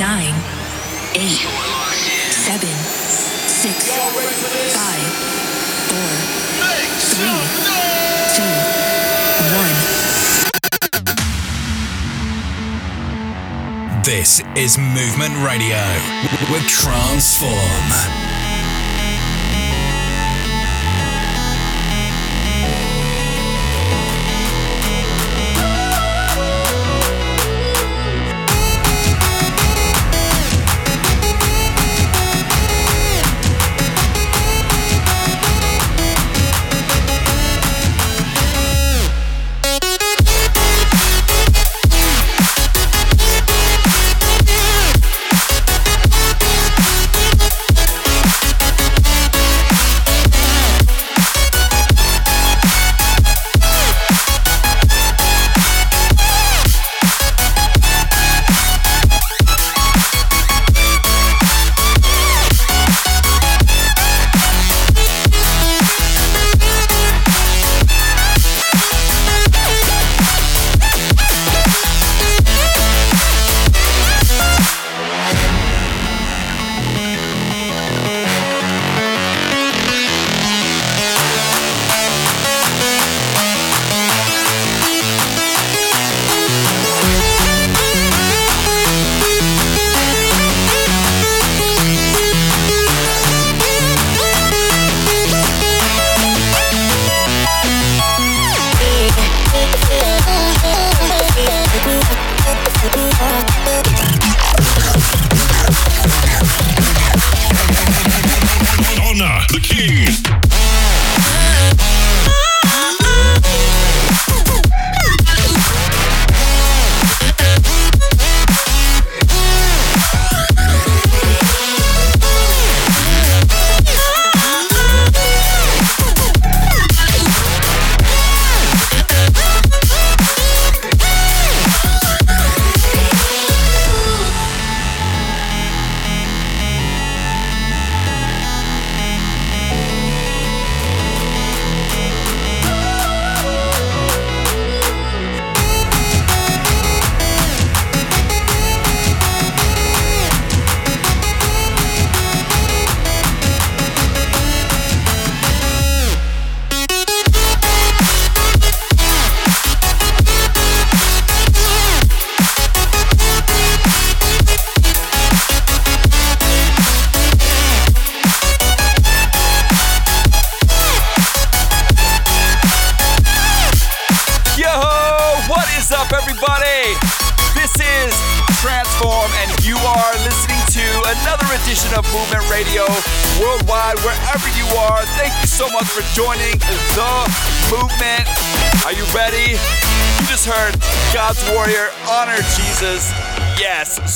nine, eight, seven, six, five, four, three, two, one. This is Movement Radio with Transform.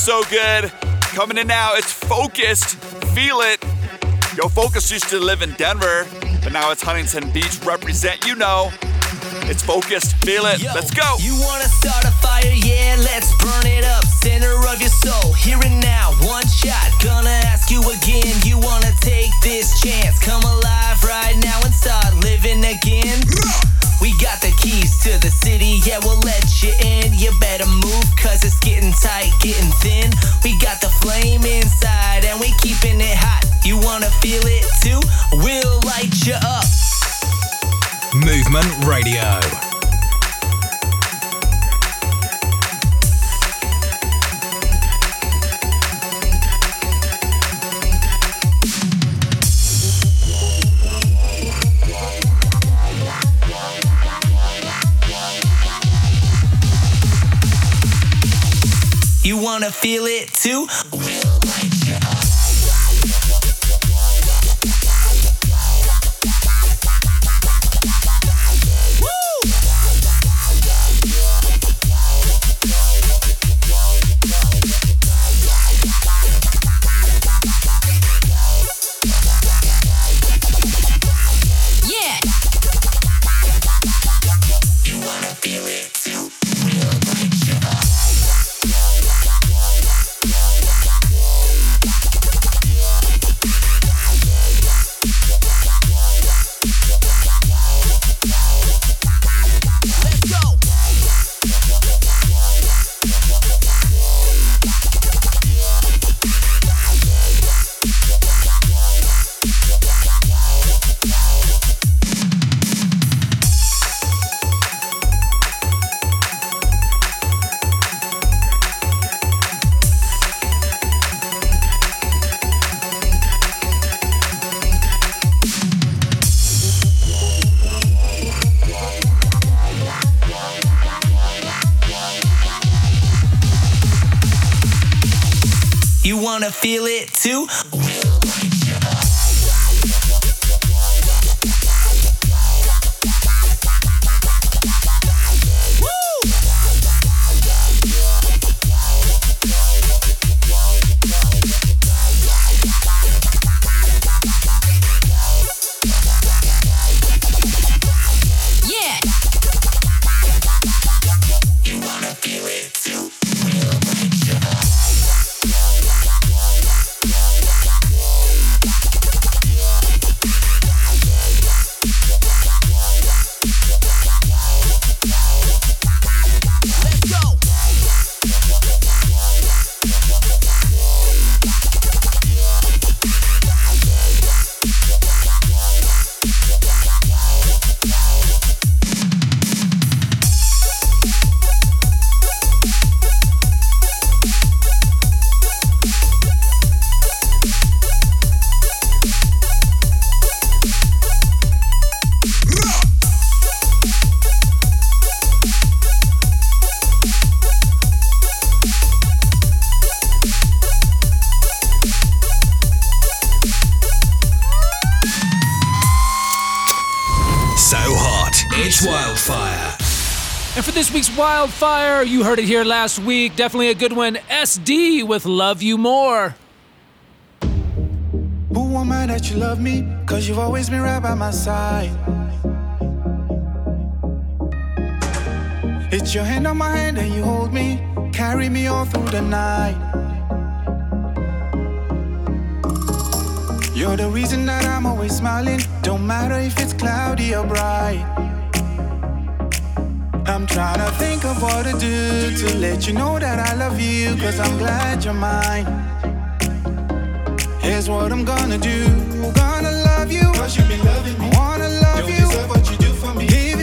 So good. Coming in now, it's Phocust. Feel it. Yo, Focus used to live in Denver, but now it's Huntington Beach. Represent, you know. It's Phocust. Feel it. Yo, let's go. You wanna start a fire? Yeah, let's burn it up. Center of your soul. Here and now, one shot. Gonna ask you again. You wanna take this chance? Come alive right now and start living again. We got the keys to the city, yeah, we'll let you in. You better move, cause it's getting tight, getting thin. We got the flame inside, and we keeping it hot. You wanna feel it too? We'll light you up. Movement Radio. You wanna feel it too? Feel it too? Wildfire. You heard it here last week. Definitely a good one. S-Dee with Love You More. Who am I that you love me? Cause you've always been right by my side. It's your hand on my hand and you hold me, carry me all through the night. You're the reason that I'm always smiling, don't matter if it's cloudy or bright. I'm trying to think of what to do to let you know that I love you, cause I'm glad you're mine. Here's what I'm gonna do. Gonna love you. Cause you've been loving me. I wanna love Don't you. Deserve what you do for me.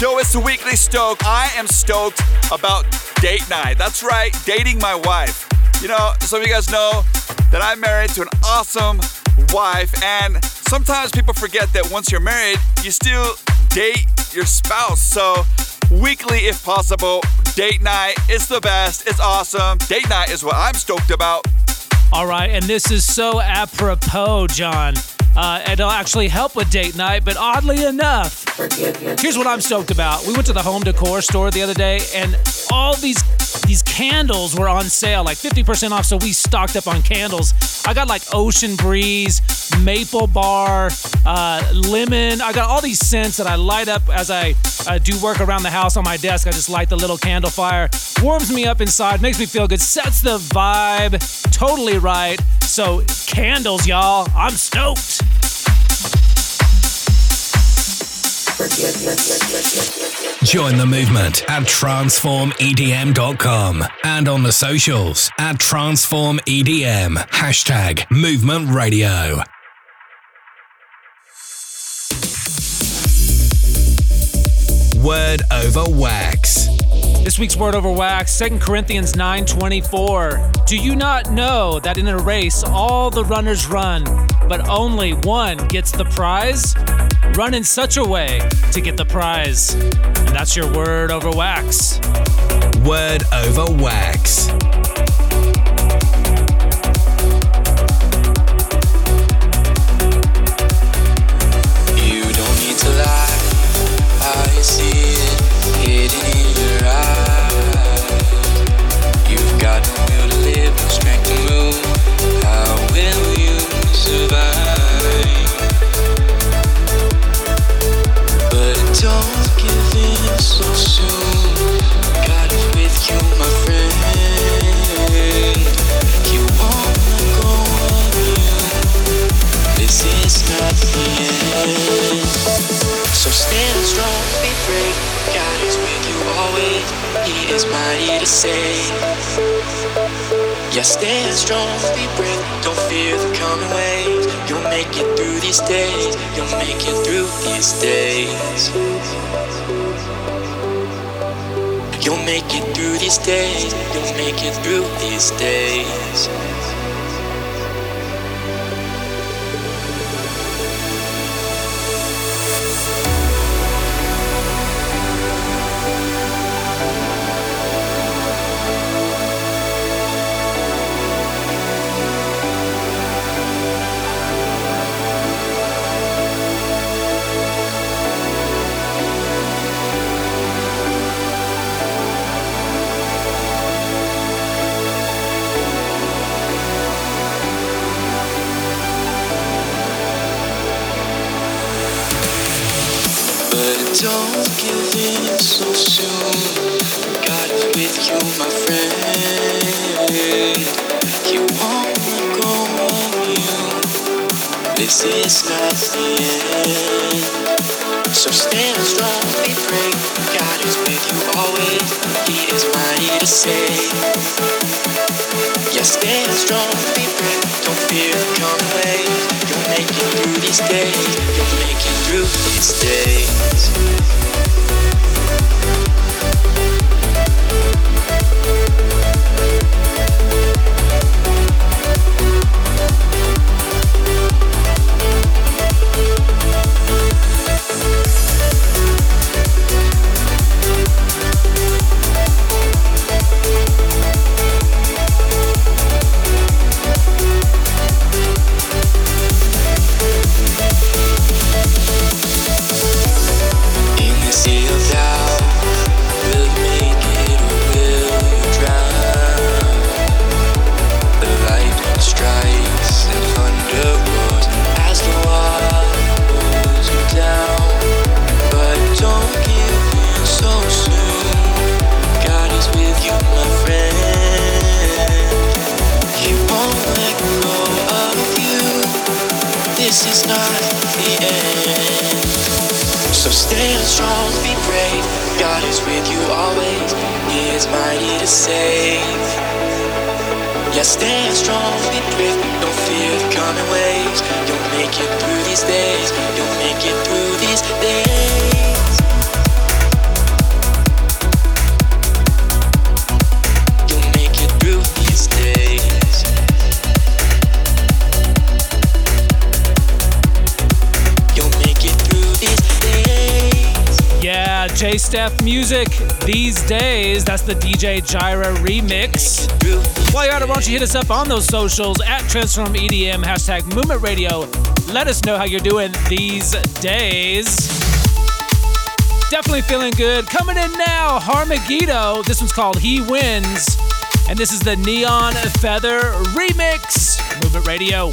Yo, it's the Weekly Stoke. I am stoked about date night. That's right, dating my wife. You know, some of you guys know that I'm married to an awesome wife, and sometimes people forget that once you're married, you still date your spouse. So, weekly if possible, date night is the best. It's awesome. Date night is what I'm stoked about. All right, and this is so apropos, John. Uh, it'll actually help with date night, but oddly enough, here's what I'm stoked about. We went to the home decor store the other day, and all these these candles were on sale, like 50% off. So we stocked up on candles. I got like Ocean Breeze, Maple Bar, uh, Lemon. I got all these scents that I light up as I uh, do work around the house on my desk. I just light the little candle fire, warms me up inside, makes me feel good, sets the vibe totally right. So candles, y'all. I'm stoked. Join the movement at transformedm.com and on the socials at transformedm. Hashtag movement radio. Word over wax. This week's word over wax, 2 Corinthians 9:24. Do you not know that in a race all the runners run, but only one gets the prize? Run in such a way to get the prize. And that's your word over wax. Word over wax. You'll walk on God's This is God's plan So stand strong be brave God is with you always He is my I'll say Yes stand strong be brave Don't fear the coming waves You'll make it days through these days. Make it through these days. You'll make it through these days. This end. So stand strong, be brave. God is with you always. He is mighty to save. Yeah, stand strong, be brave. Don't fear the coming waves. You'll make it through these days. You'll make it through these days. God is with you always. He is mighty to save. Yeah, stand strong, be brave. Don't fear the coming waves. You'll make it through these days. You'll make it through these days. Yeah, J Steph Music these days. That's the DJ Jireh remix. While you're at it, why don't you hit us up on those socials at Transform EDM, hashtag Movement Radio. Let us know how you're doing these days. Definitely feeling good. Coming in now, Har Megiddo. This one's called He Wins. And this is the Neon Feather remix. Movement Radio.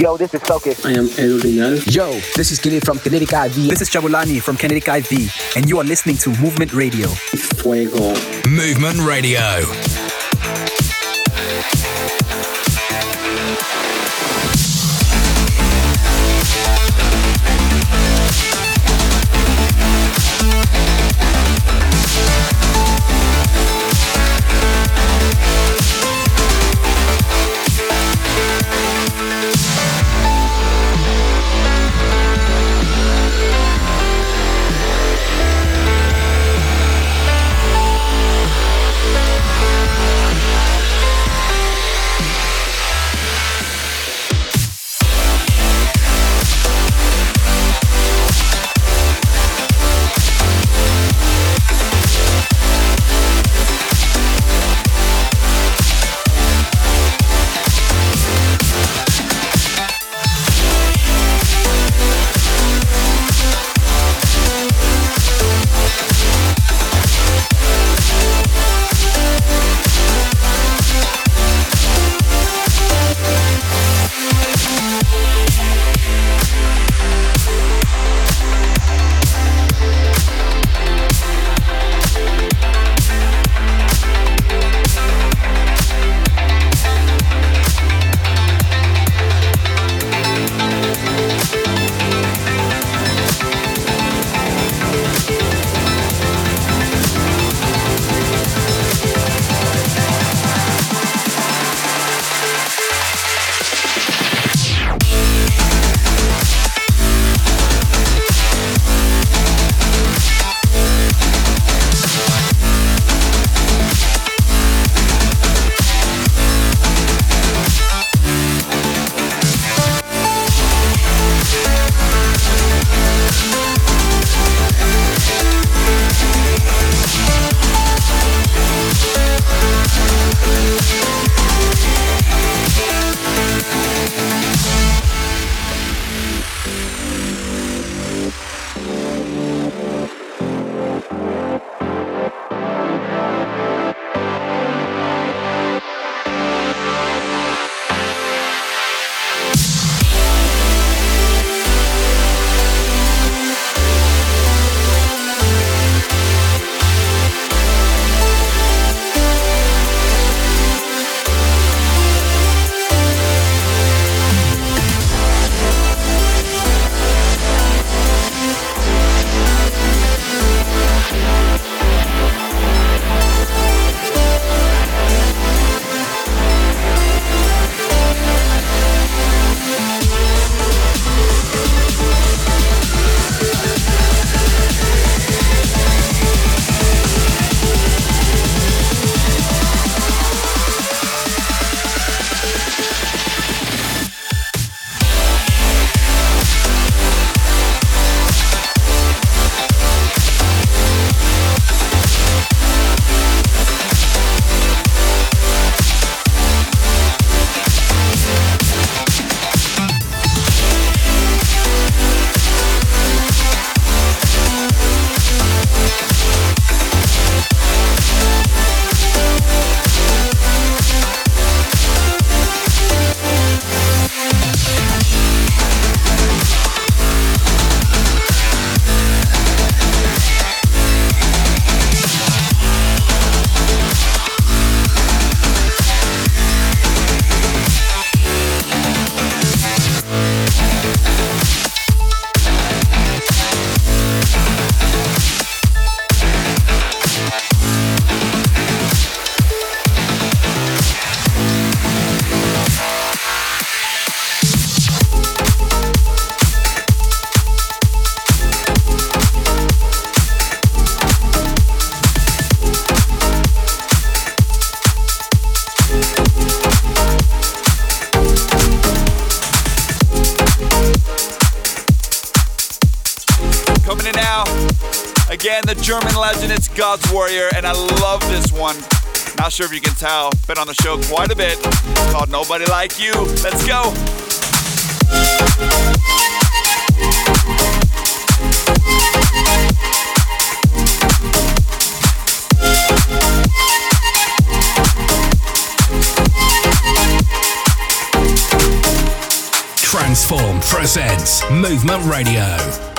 Yo, this is Phocust. I am Edolinal. Yo, this is Gilly from Kinetic IV. This is Chabulani from Kinetic IV, and you are listening to Movement Radio. Fuego. Movement Radio. God's Warrior, and I love this one. Not sure if you can tell, been on the show quite a bit. It's called Nobody Like You. Let's go. Transform presents Movement Radio.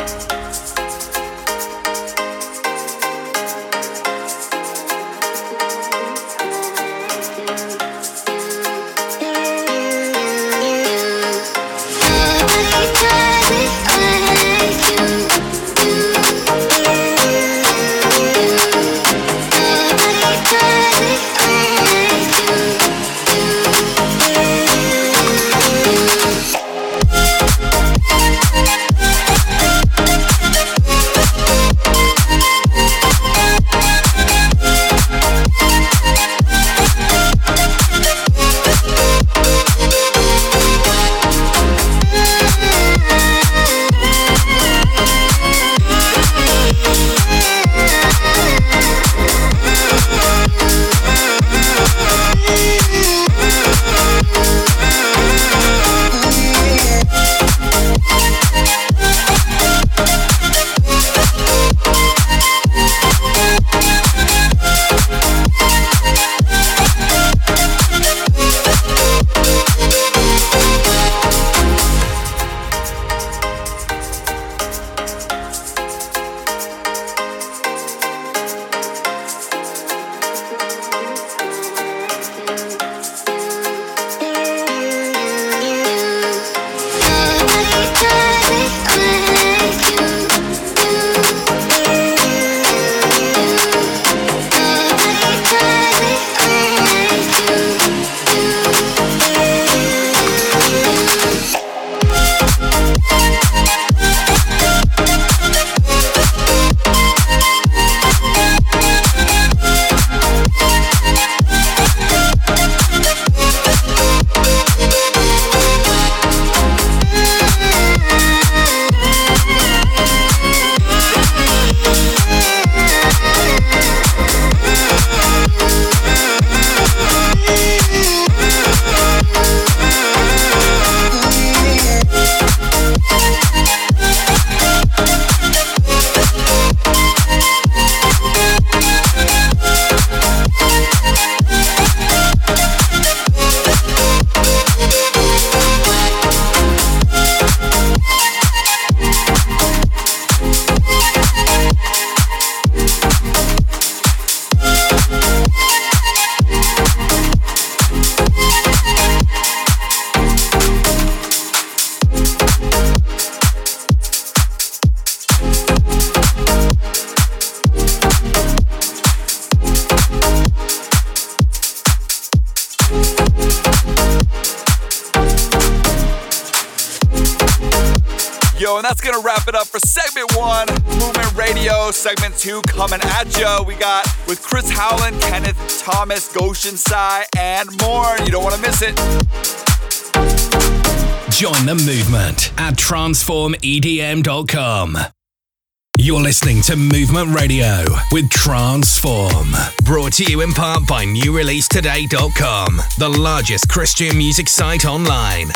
Thomas, Goshen Sai, and more. You don't wanna miss it. Join the movement at transformedm.com. You're listening to Movement Radio with Transform. Brought to you in part by NewReleaseToday.com, the largest Christian music site online.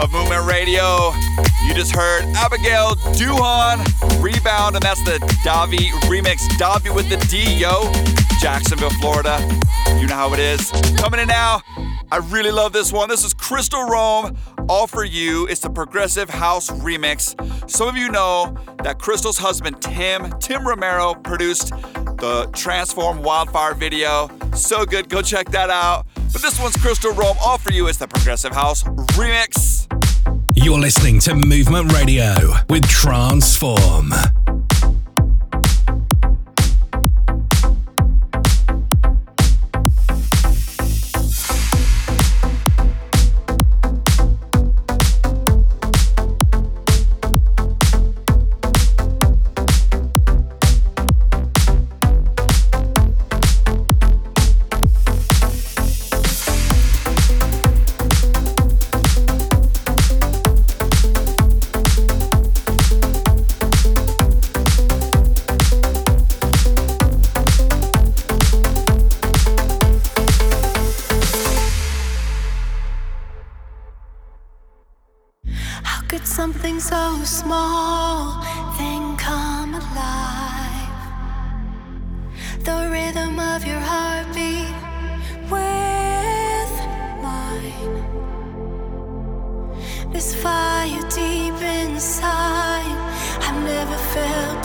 Of Movement Radio. You just heard Abigail Duhon Rebound, and that's the DAVII remix. DAVII with the D, yo. Jacksonville, Florida. You know how it is. Coming in now. I really love this one. This is Crystal Rome. All for You. It's the Progressive House remix. Some of you know that Crystal's husband, Tim, Tim Romero, produced the Transform Wildfire video. So good. Go check that out. But this one's Crystal Rome. All for You is the Progressive House remix. You're listening to Movement Radio with Transform.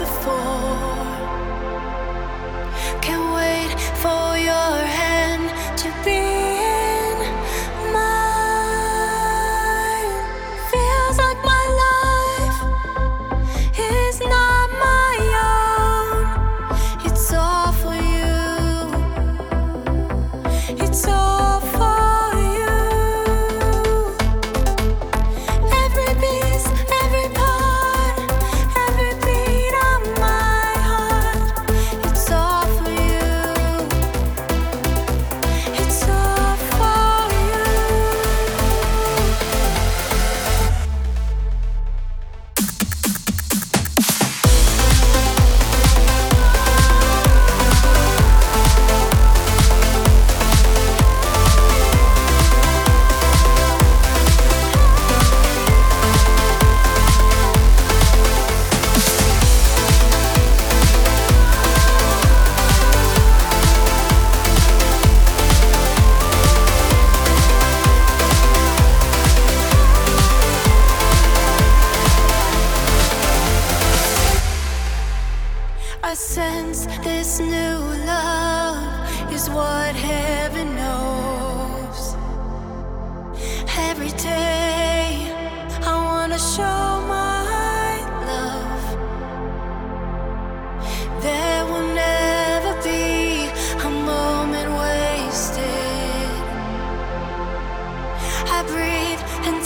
Before.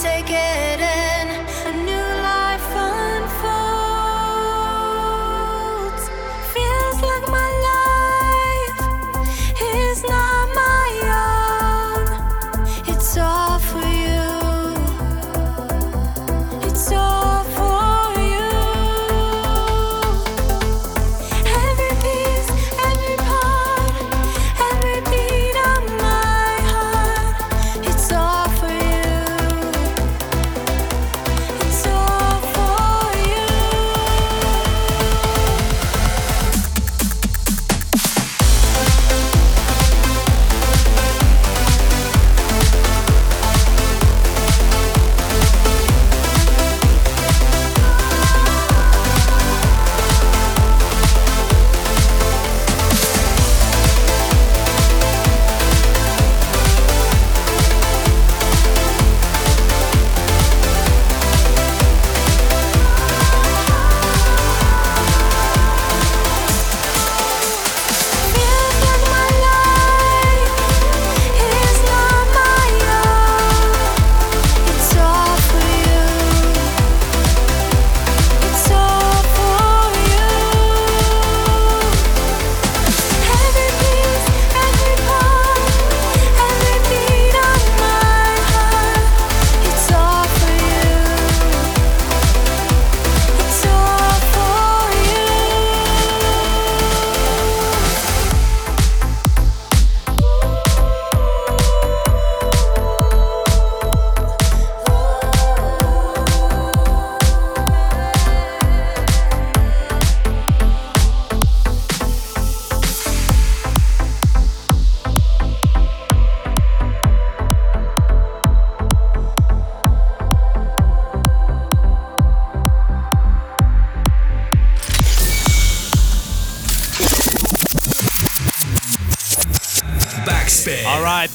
Take it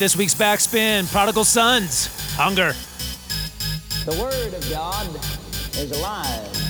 this week's backspin Prodigal Sons, Hunger. The Word of God is alive.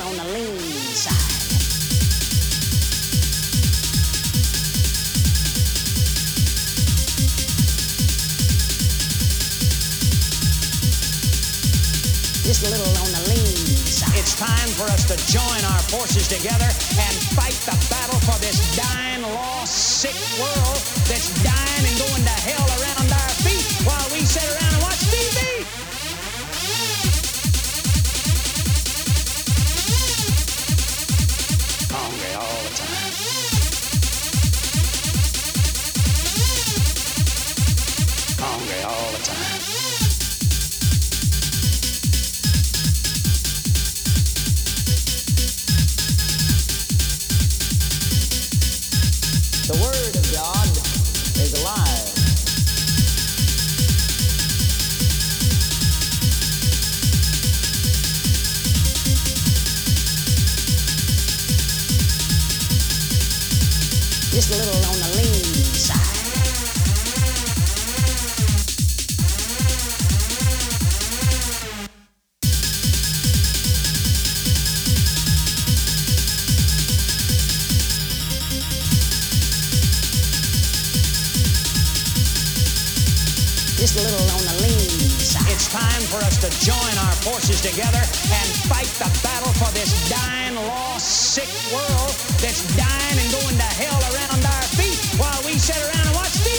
to join our forces together and fight the battle for this dying, lost, sick world that's dying and going to hell Just a little on the lean side. It's time for us to join our forces together and fight the battle for this dying, lost, sick world that's dying and going to hell around our feet while we sit around and watch TV.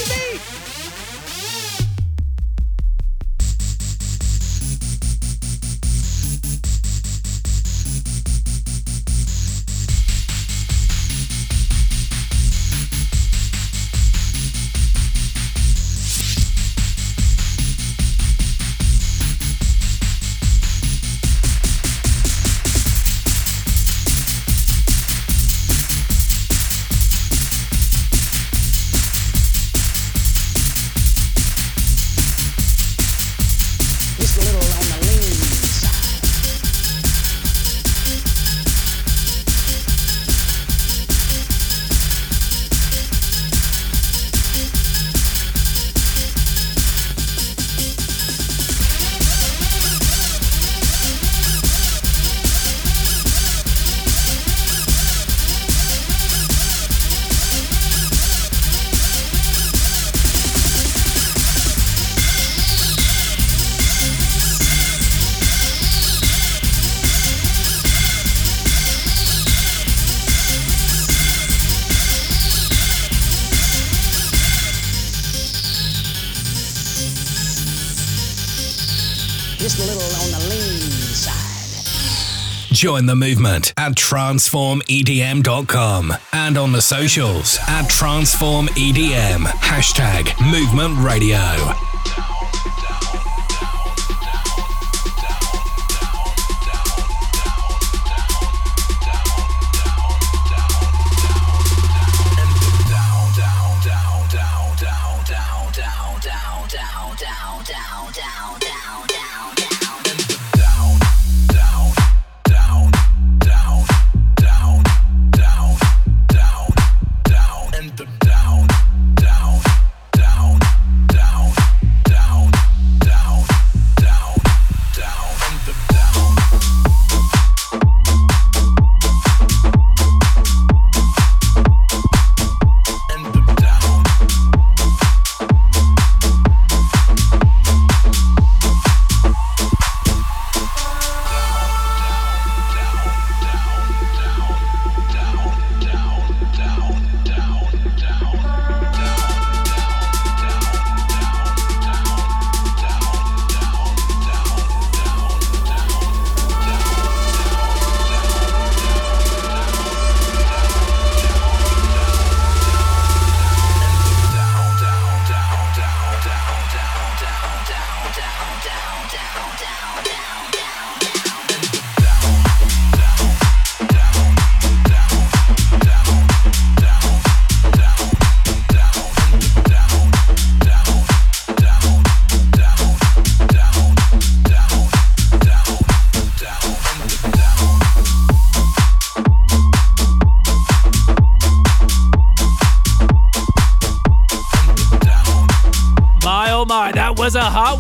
Join the movement at transformedm.com and on the socials at transformedm. Hashtag movement radio.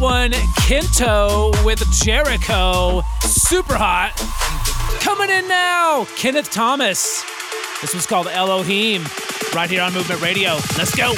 One. Kennto with Jericho. Super hot. Coming in now, Kenneth Thomas. This was called Elohim, right here on Movement Radio. Let's go.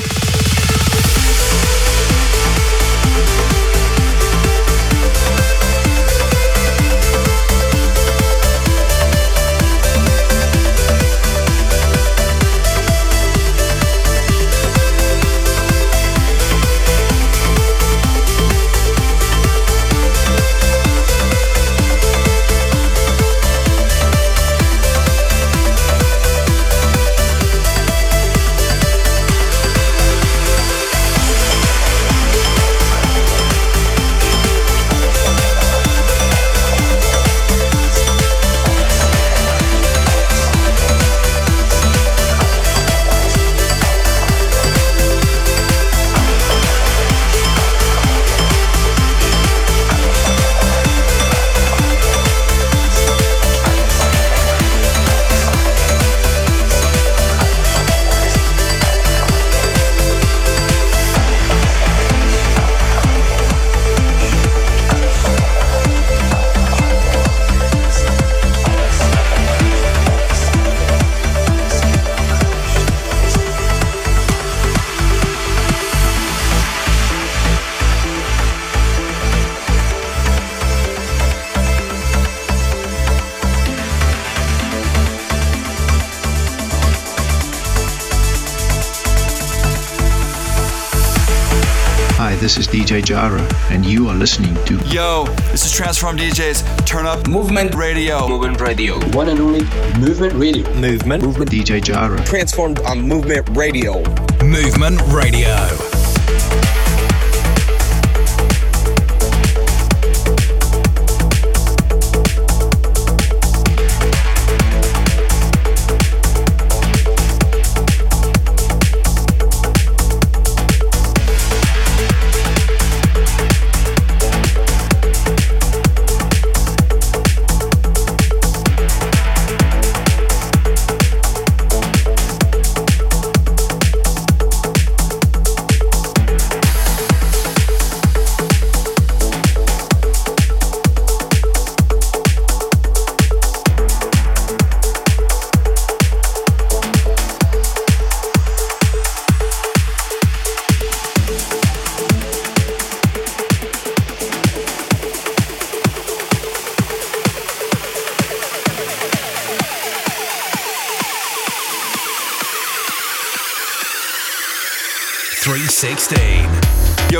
This is DJ Jireh, and you are listening to Yo, this is Transform DJs. Turn up Movement Radio. Movement Radio. One and only Movement Radio. Movement. Movement DJ Jireh. Transformed on Movement Radio. Movement Radio.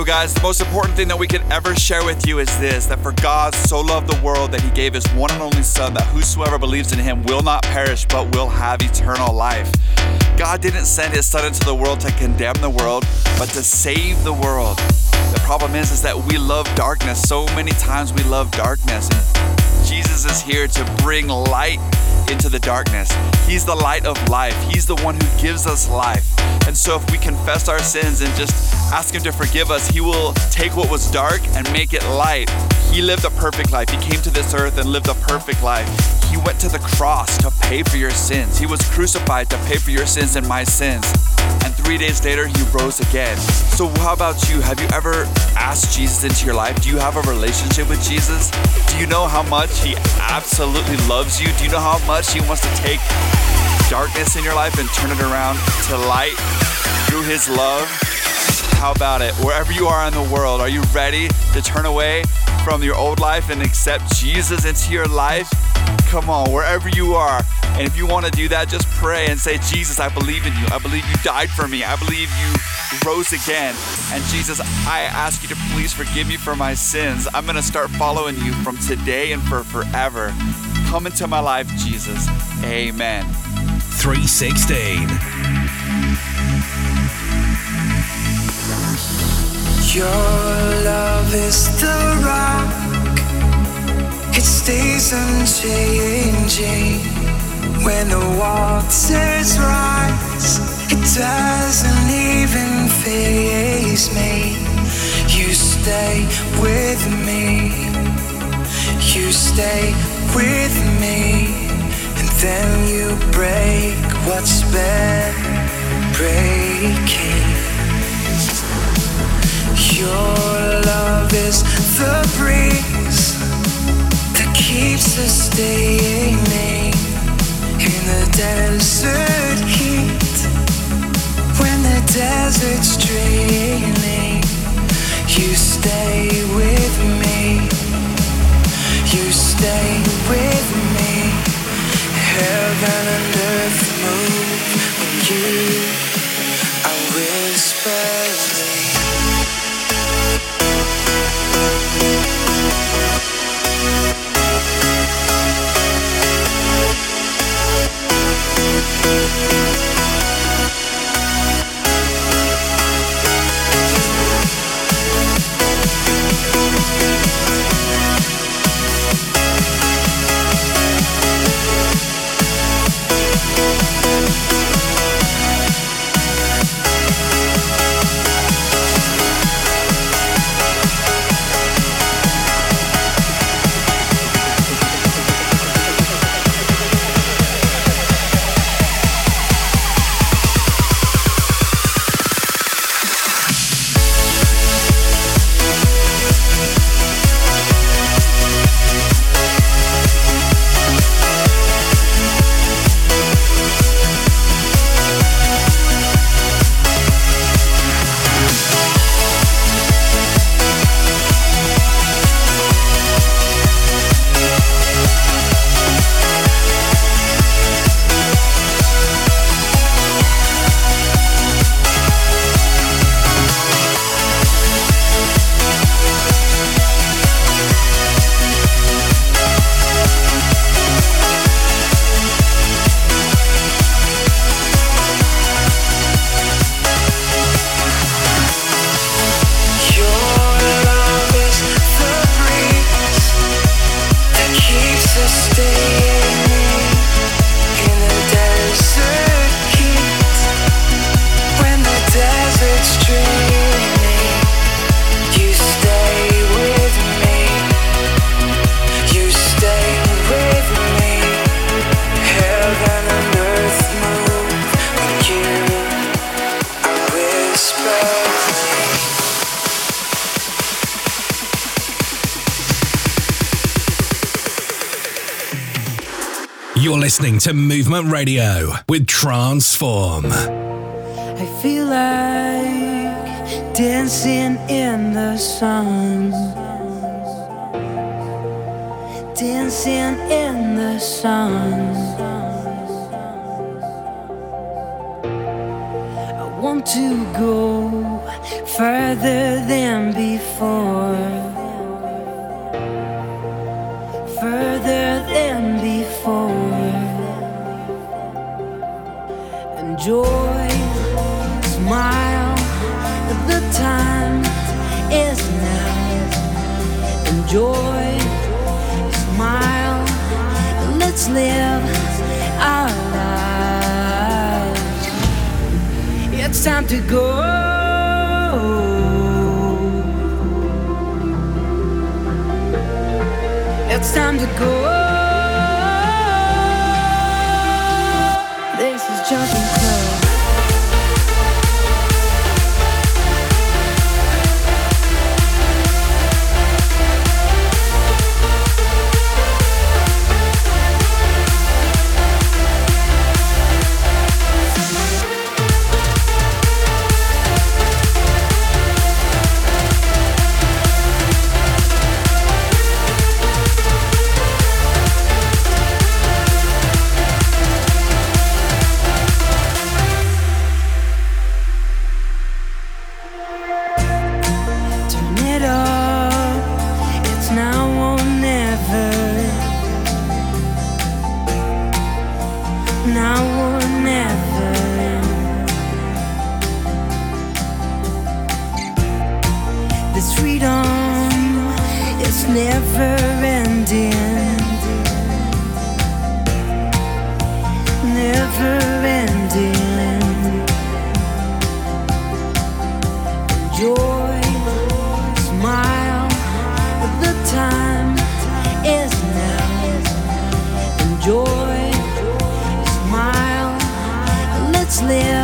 Guys, the most important thing that we could ever share with you is this that for God so loved the world that he gave his one and only Son, that whosoever believes in him will not perish but will have eternal life. God didn't send his Son into the world to condemn the world, but to save the world. The problem is, is that we love darkness. So many times we love darkness. Jesus is here to bring light into the darkness. He's the light of life. He's the one who gives us life. And so if we confess our sins and just ask him to forgive us, he will take what was dark and make it light. He lived a perfect life. He came to this earth and lived a perfect life. He went to the cross to pay for your sins. He was crucified to pay for your sins and my sins. And three days later, he rose again. So, how about you? Have you ever asked Jesus into your life? Do you have a relationship with Jesus? Do you know how much he absolutely loves you? Do you know how much he wants to take darkness in your life and turn it around to light through his love? How about it? Wherever you are in the world, are you ready to turn away from your old life and accept Jesus into your life? Come on, wherever you are. And if you want to do that, just pray and say, Jesus, I believe in you. I believe you died for me. I believe you rose again. And Jesus, I ask you to please forgive me for my sins. I'm going to start following you from today and for forever. Come into my life, Jesus. Amen. 316. Then you break what's been breaking. Your love is the breeze that keeps us staying in the desert heat. When the desert's draining, you stay with me. You stay with me. Heaven and earth move when you are whispering. Listening to Movement Radio with Transform. I feel like dancing in the sun. Dancing in the sun. I want to go further than before. Enjoy, smile, the time is now. Enjoy, smile, let's live our lives. It's time to go. It's time to go. Jumping Club. Is never ending. Never ending. Enjoy, smile, the time is now. Enjoy, smile, let's live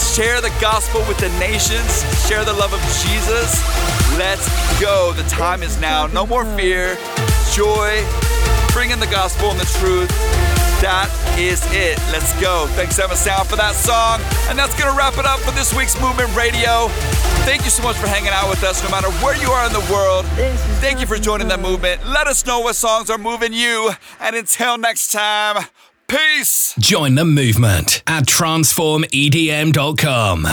Share the gospel with the nations. Share the love of Jesus. Let's go. The time is now. No more fear, joy. Bring in the gospel and the truth. That is it. Let's go. Thanks, Emasound, for that song. And that's going to wrap it up for this week's Movement Radio. Thank you so much for hanging out with us, no matter where you are in the world. Thank you for joining the movement. Let us know what songs are moving you. And until next time, peace. Join the movement at transformedm.com.